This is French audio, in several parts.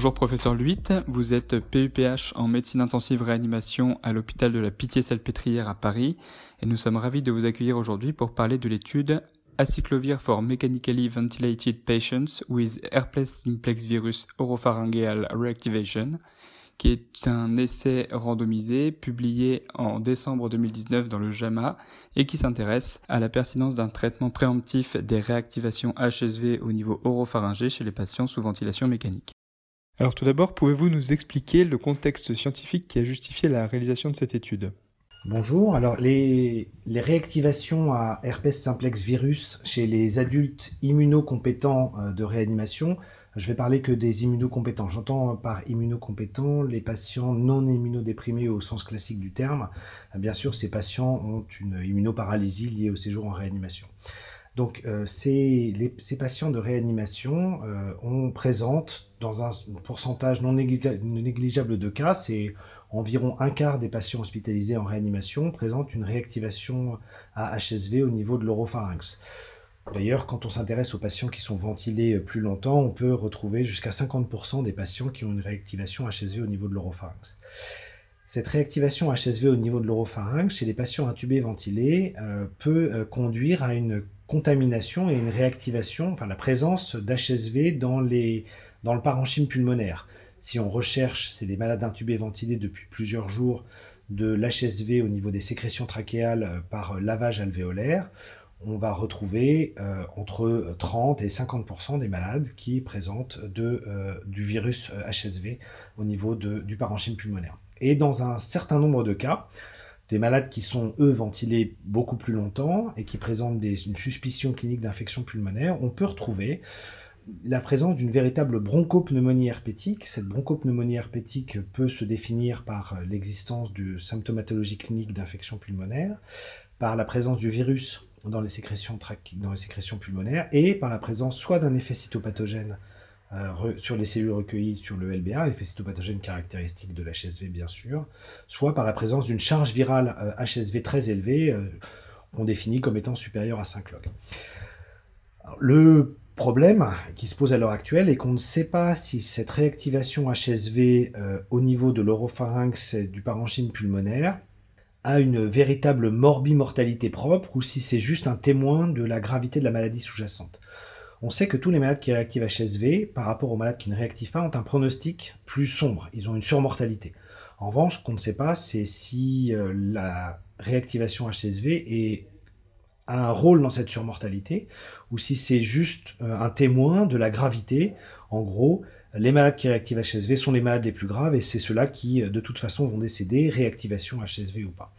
Bonjour professeur Luit, vous êtes PUPH en médecine intensive réanimation à l'hôpital de la Pitié-Salpêtrière à Paris et nous sommes ravis de vous accueillir aujourd'hui pour parler de l'étude Acyclovir for Mechanically Ventilated Patients with Herpes Simplex Virus Oropharyngeal Reactivation qui est un essai randomisé publié en décembre 2019 dans le JAMA et qui s'intéresse à la pertinence d'un traitement préemptif des réactivations HSV au niveau oropharyngé chez les patients sous ventilation mécanique. Alors tout d'abord, pouvez-vous nous expliquer le contexte scientifique qui a justifié la réalisation de cette étude? Bonjour, alors les, réactivations à herpes simplex virus chez les adultes immunocompétents euh, de réanimation je vais parler que des immunocompétents. J'entends par immunocompétents les patients non immunodéprimés au sens classique du terme. Bien sûr, ces patients ont une immunoparalysie liée au séjour en réanimation. Donc, euh, ces, patients de réanimation, euh, présente dans un pourcentage non négligeable de cas, c'est environ un quart des patients hospitalisés en réanimation présentent une réactivation à HSV au niveau de l'oropharynx. D'ailleurs, quand on s'intéresse aux patients qui sont ventilés plus longtemps, on peut retrouver jusqu'à 50% des patients qui ont une réactivation HSV au niveau de l'oropharynx. Cette réactivation HSV au niveau de l'oropharynx chez les patients intubés ventilés euh, peut euh, conduire à une contamination et une réactivation, enfin la présence d'HSV dans, le parenchyme pulmonaire. Si on recherche, c'est des malades intubés ventilés depuis plusieurs jours, de l'HSV au niveau des sécrétions trachéales euh, par lavage alvéolaire, on va retrouver euh, entre 30 et 50% des malades qui présentent euh, du virus HSV euh, au niveau du parenchyme pulmonaire. Et dans un certain nombre de cas, des malades qui sont, eux, ventilés beaucoup plus longtemps et qui présentent une suspicion clinique d'infection pulmonaire, on peut retrouver la présence d'une véritable bronchopneumonie herpétique. Cette bronchopneumonie herpétique peut se définir par l'existence de symptomatologie clinique d'infection pulmonaire, par la présence du virus dans les sécrétions, dans les sécrétions pulmonaires et par la présence soit d'un effet cytopathogène euh, sur les cellules recueillies sur le LBA, l'effet cytopathogène caractéristique de l'HSV bien sûr, soit par la présence d'une charge virale HSV euh, très élevée euh, qu'on définit comme étant supérieure à 5 log. le problème qui se pose à l'heure actuelle est qu'on ne sait pas si cette réactivation HSV au niveau de l'oropharynx et du parenchyme pulmonaire a une véritable morbimortalité propre ou si c'est juste un témoin de la gravité de la maladie sous-jacente. On sait que tous les malades qui réactivent HSV, par rapport aux malades qui ne réactivent pas, ont un pronostic plus sombre. Ils ont une surmortalité. En revanche, ce qu'on ne sait pas, c'est si euh, la réactivation HSV a un rôle dans cette surmortalité ou si c'est juste euh, un témoin de la gravité. En gros, les malades qui réactivent HSV sont les malades les plus graves et c'est ceux-là qui, euh, de toute façon, vont décéder, réactivation HSV ou pas.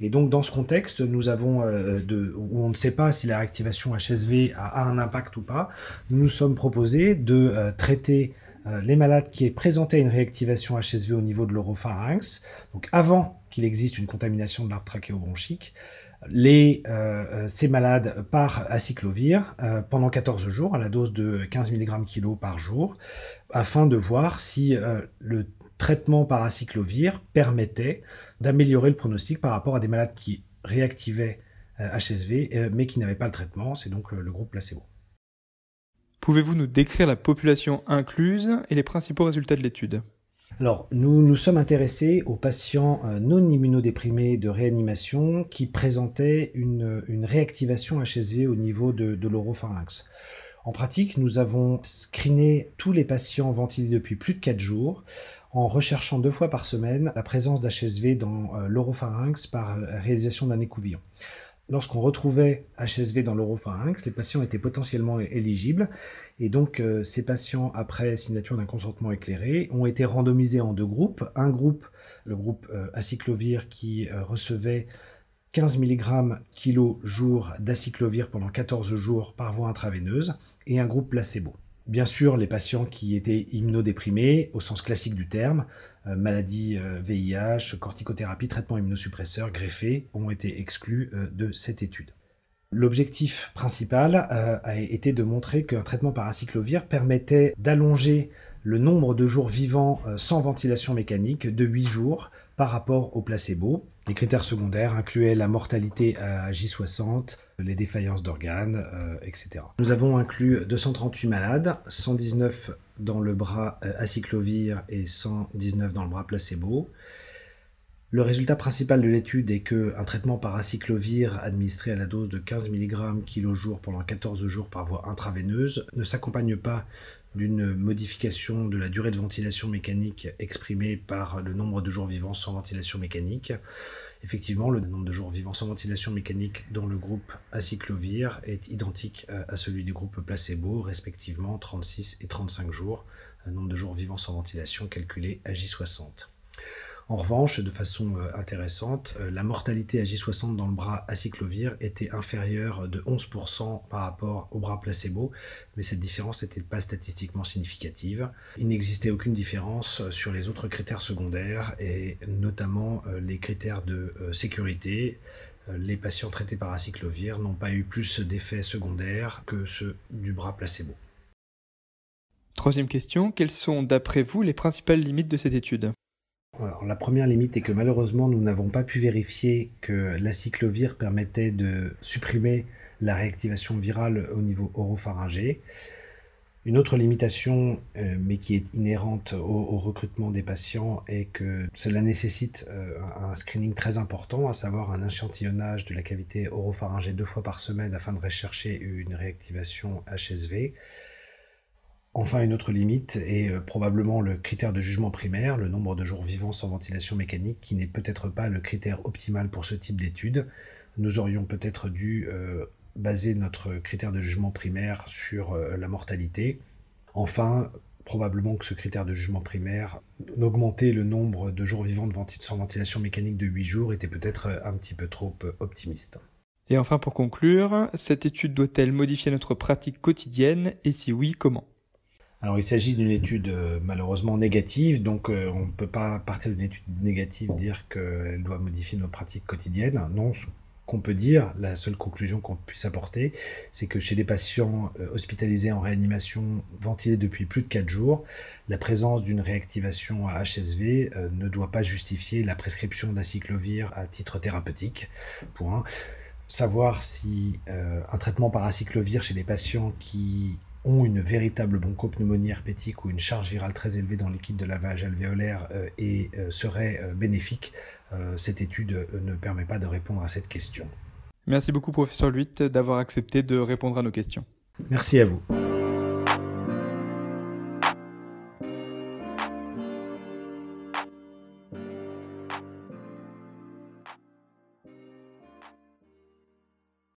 Et donc, dans ce contexte, nous avons, euh, où on ne sait pas si la réactivation HSV a, un impact ou pas, nous nous sommes proposés de euh, traiter les malades qui présentaient une réactivation HSV au niveau de l'oropharynx, donc avant qu'il existe une contamination de l'arbre trachéobronchique, les, euh, ces malades par acyclovir euh, pendant 14 jours à la dose de 15 mg kg par jour afin de voir si euh, le traitement par acyclovir permettait d'améliorer le pronostic par rapport à des malades qui réactivaient HSV mais qui n'avaient pas le traitement, c'est donc le groupe placebo. Pouvez-vous nous décrire la population incluse et les principaux résultats de l'étude? Alors, nous nous sommes intéressés aux patients euh, non immunodéprimés de réanimation qui présentaient une, réactivation HSV au niveau de, de l'oropharynx. En pratique, nous avons screené tous les patients ventilés depuis plus de 4 jours en recherchant deux fois par semaine la présence d'HSV dans euh, l'oropharynx par euh, réalisation d'un écouvillon. Lorsqu'on retrouvait HSV dans l'oropharynx, les patients étaient potentiellement éligibles et donc, euh, ces patients, après signature d'un consentement éclairé, ont été randomisés en deux groupes. Un groupe, le groupe euh, acyclovir, qui euh, recevait 15 mg kilo jour d'acyclovir pendant 14 jours par voie intraveineuse, et un groupe placebo. Bien sûr, les patients qui étaient immunodéprimés, au sens classique du terme, maladie VIH, corticothérapie, traitement immunosuppresseur, greffé, ont été exclus de cette étude. L'objectif principal euh, a été de montrer qu'un traitement par acyclovir permettait d'allonger le nombre de jours vivants euh, sans ventilation mécanique de 8 jours par rapport au placebo. Les critères secondaires incluaient la mortalité à J60, les défaillances d'organes, etc. Nous avons inclus 238 malades, 119 dans le bras acyclovir et 119 dans le bras placebo. Le résultat principal de l'étude est qu'un traitement par acyclovir administré à la dose de 15 mg kg pendant 14 jours par voie intraveineuse ne s'accompagne pas d'une modification de la durée de ventilation mécanique exprimée par le nombre de jours vivants sans ventilation mécanique. Effectivement, le nombre de jours vivants sans ventilation mécanique dans le groupe acyclovir est identique à celui du groupe placebo, respectivement 36 et 35 jours, le nombre de jours vivants sans ventilation calculé à J60. En revanche, de façon euh, intéressante, euh, la mortalité à J60 dans le bras acyclovir était inférieure de 11% par rapport au bras placebo, mais cette différence n'était pas statistiquement significative. Il n'existait aucune différence sur les autres critères secondaires, et notamment euh, les critères de sécurité. Les patients traités par acyclovir n'ont pas eu plus d'effets secondaires que ceux du bras placebo. Troisième question, quelles sont d'après vous les principales limites de cette étude? La première limite est que malheureusement, nous n'avons pas pu vérifier que l'acyclovir permettait de supprimer la réactivation virale au niveau oropharyngé. Une autre limitation, euh, mais qui est inhérente au, recrutement des patients, est que cela nécessite euh, un screening très important, à savoir un échantillonnage de la cavité oropharyngée deux fois par semaine afin de rechercher une réactivation HSV. Enfin, une autre limite est euh, probablement le critère de jugement primaire, le nombre de jours vivants sans ventilation mécanique, qui n'est peut-être pas le critère optimal pour ce type d'étude. Nous aurions peut-être dû euh, baser notre critère de jugement primaire sur euh, la mortalité. Enfin, probablement que ce critère de jugement primaire, d'augmenter le nombre de jours vivants sans ventilation mécanique de 8 jours, était peut-être un petit peu trop optimiste. Et enfin, pour conclure, cette étude doit-elle modifier notre pratique quotidienne? Et si oui, comment? Alors il s'agit d'une étude euh, malheureusement négative, donc euh, on ne peut pas partir d'une étude négative dire qu'elle doit modifier nos pratiques quotidiennes. Non, ce qu'on peut dire, la seule conclusion qu'on puisse apporter, c'est que chez les patients euh, hospitalisés en réanimation ventilés depuis plus de 4 jours, la présence d'une réactivation à HSV ne doit pas justifier la prescription d'acyclovir à titre thérapeutique. Point. Savoir si un traitement par acyclovir chez les patients qui ont une véritable bronchopneumonie herpétique ou une charge virale très élevée dans le liquide de lavage alvéolaire euh, et euh, serait euh, bénéfique, cette étude ne permet pas de répondre à cette question. Merci beaucoup, professeur Luit, d'avoir accepté de répondre à nos questions. Merci à vous.